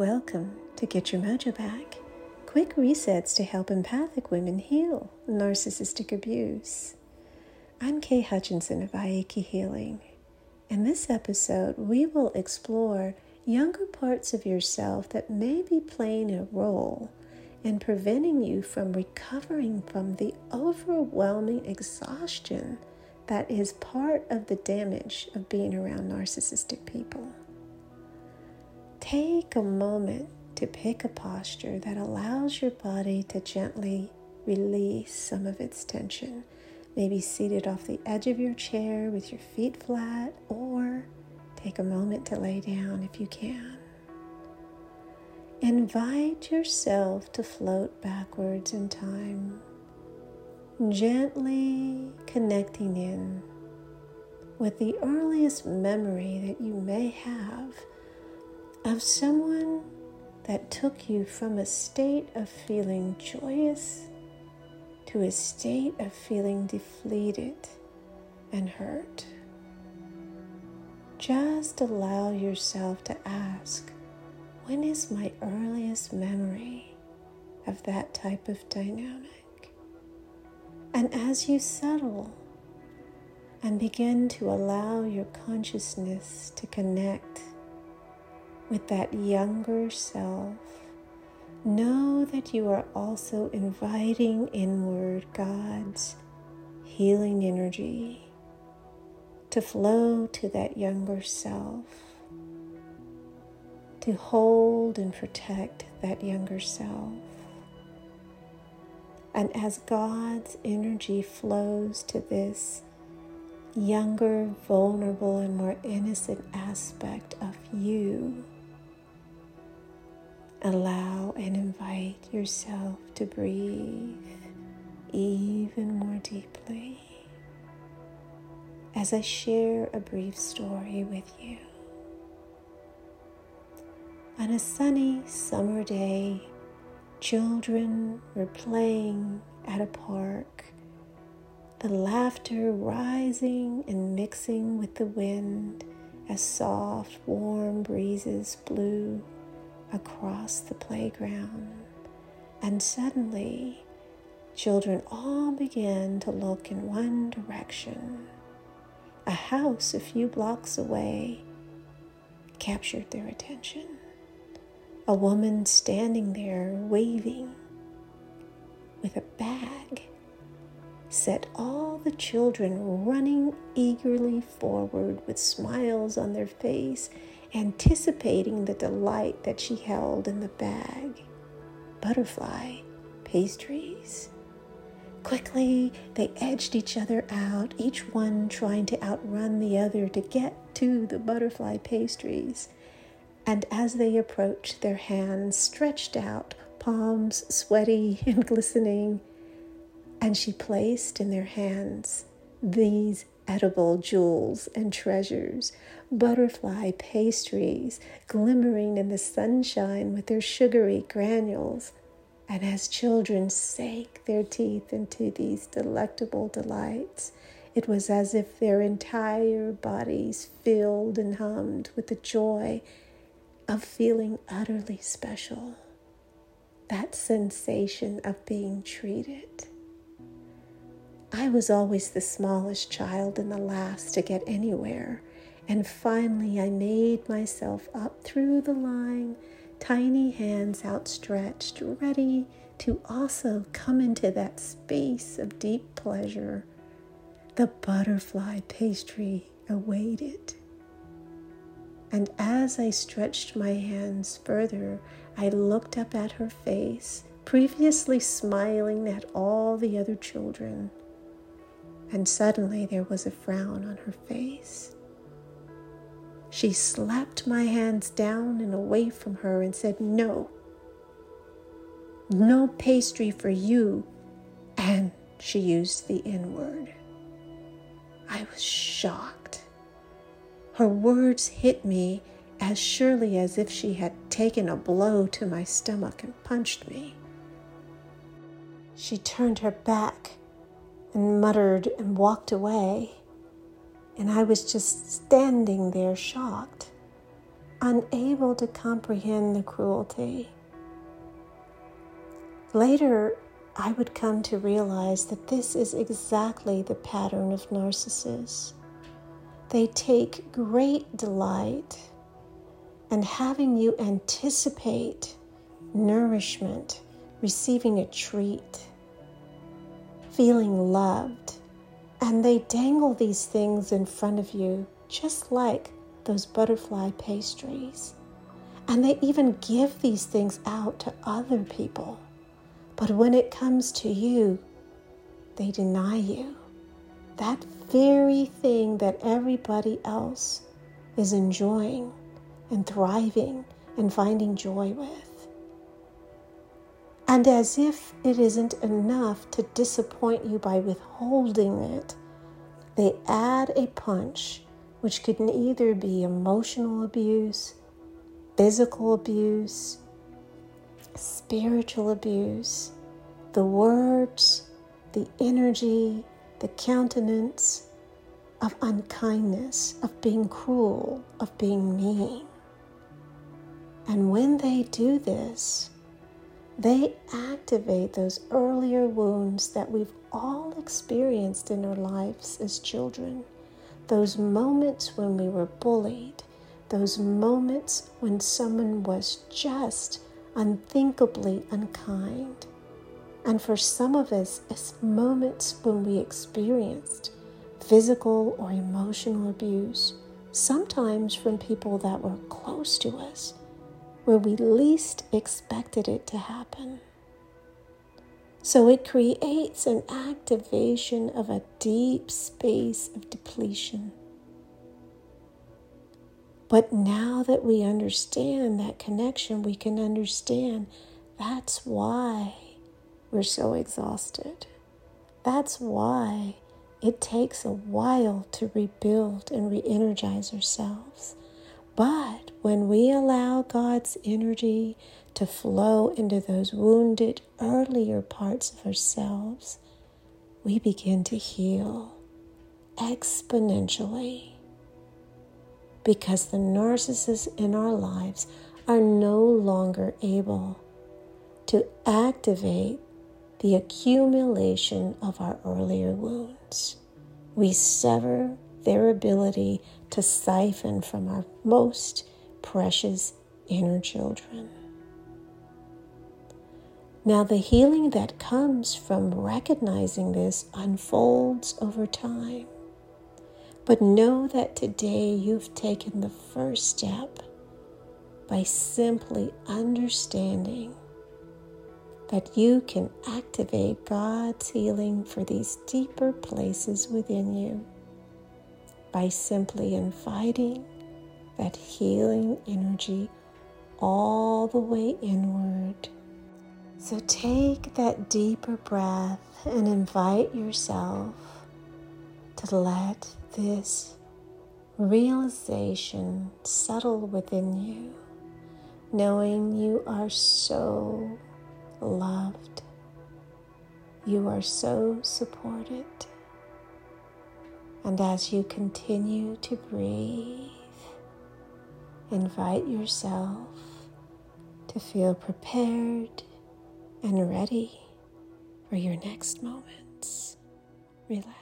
Welcome to Get Your Mojo Back. Quick resets to help empathic women heal narcissistic abuse. I'm Kay Hutchinson of Aiki Healing. In this episode, we will explore younger parts of yourself that may be playing a role in preventing you from recovering from the overwhelming exhaustion that is part of the damage of being around narcissistic people. Take a moment to pick a posture that allows your body to gently release some of its tension. Maybe seated off the edge of your chair with your feet flat, or take a moment to lay down if you can. Invite yourself to float backwards in time, gently connecting in with the earliest memory that you may have of someone that took you from a state of feeling joyous to a state of feeling deflated and hurt. Just allow yourself to ask, when is my earliest memory of that type of dynamic? And as you settle and begin to allow your consciousness to connect with that younger self, know that you are also inviting inward God's healing energy to flow to that younger self, to hold and protect that younger self. And as God's energy flows to this younger, vulnerable, and more innocent aspect of you, Allow and invite yourself to breathe even more deeply as I share a brief story with you. On a sunny summer day, children were playing at a park, the laughter rising and mixing with the wind as soft, warm breezes blew across the playground, and suddenly children all began to look in one direction. A house a few blocks away captured their attention. A woman standing there waving with a bag set all the children running eagerly forward with smiles on their face anticipating the delight that she held in the bag. Butterfly pastries. Quickly, they edged each other out, each one trying to outrun the other to get to the butterfly pastries. And as they approached, their hands stretched out, palms sweaty and glistening, and she placed in their hands these edible jewels and treasures, butterfly pastries glimmering in the sunshine with their sugary granules. And as children sank their teeth into these delectable delights, it was as if their entire bodies filled and hummed with the joy of feeling utterly special. That sensation of being treated. I was always the smallest child and the last to get anywhere. And finally, I made myself up through the line, tiny hands outstretched, ready to also come into that space of deep pleasure. The butterfly pastry awaited. And as I stretched my hands further, I looked up at her face, previously smiling at all the other children and suddenly there was a frown on her face. She slapped my hands down and away from her and said, No, no pastry for you. And she used the N word. I was shocked. Her words hit me as surely as if she had taken a blow to my stomach and punched me. She turned her back and muttered and walked away. And I was just standing there shocked. unable to comprehend the cruelty. Later, I would come to realize that this is exactly the pattern of narcissists. They take great delight in having you anticipate nourishment, receiving a treat, feeling loved. And they dangle these things in front of you, just like those butterfly pastries. And they even give these things out to other people. But when it comes to you, they deny you. That very thing that everybody else is enjoying and thriving and finding joy with. And as if it isn't enough to disappoint you by withholding it, they add a punch which could either be emotional abuse, physical abuse, spiritual abuse, the words, the energy, the countenance of unkindness, of being cruel, of being mean. And when they do this, they activate those earlier wounds that we've all experienced in our lives as children. Those moments when we were bullied, those moments when someone was just unthinkably unkind. And for some of us, it's moments when we experienced physical or emotional abuse, sometimes from people that were close to us, where we least expected it to happen. So it creates an activation of a deep space of depletion. But now that we understand that connection, we can understand that's why we're so exhausted. That's why it takes a while to rebuild and re energize ourselves. But when we allow God's energy to flow into those wounded earlier parts of ourselves, we begin to heal exponentially because the narcissists in our lives are no longer able to activate the accumulation of our earlier wounds. We sever their ability to siphon from our most precious inner children. Now, the healing that comes from recognizing this unfolds over time. But know that today you've taken the first step by simply understanding that you can activate God's healing for these deeper places within you by simply inviting that healing energy all the way inward. So take that deeper breath and invite yourself to let this realization settle within you, knowing you are so loved. You are so supported. And as you continue to breathe, invite yourself to feel prepared and ready for your next moments. Relax.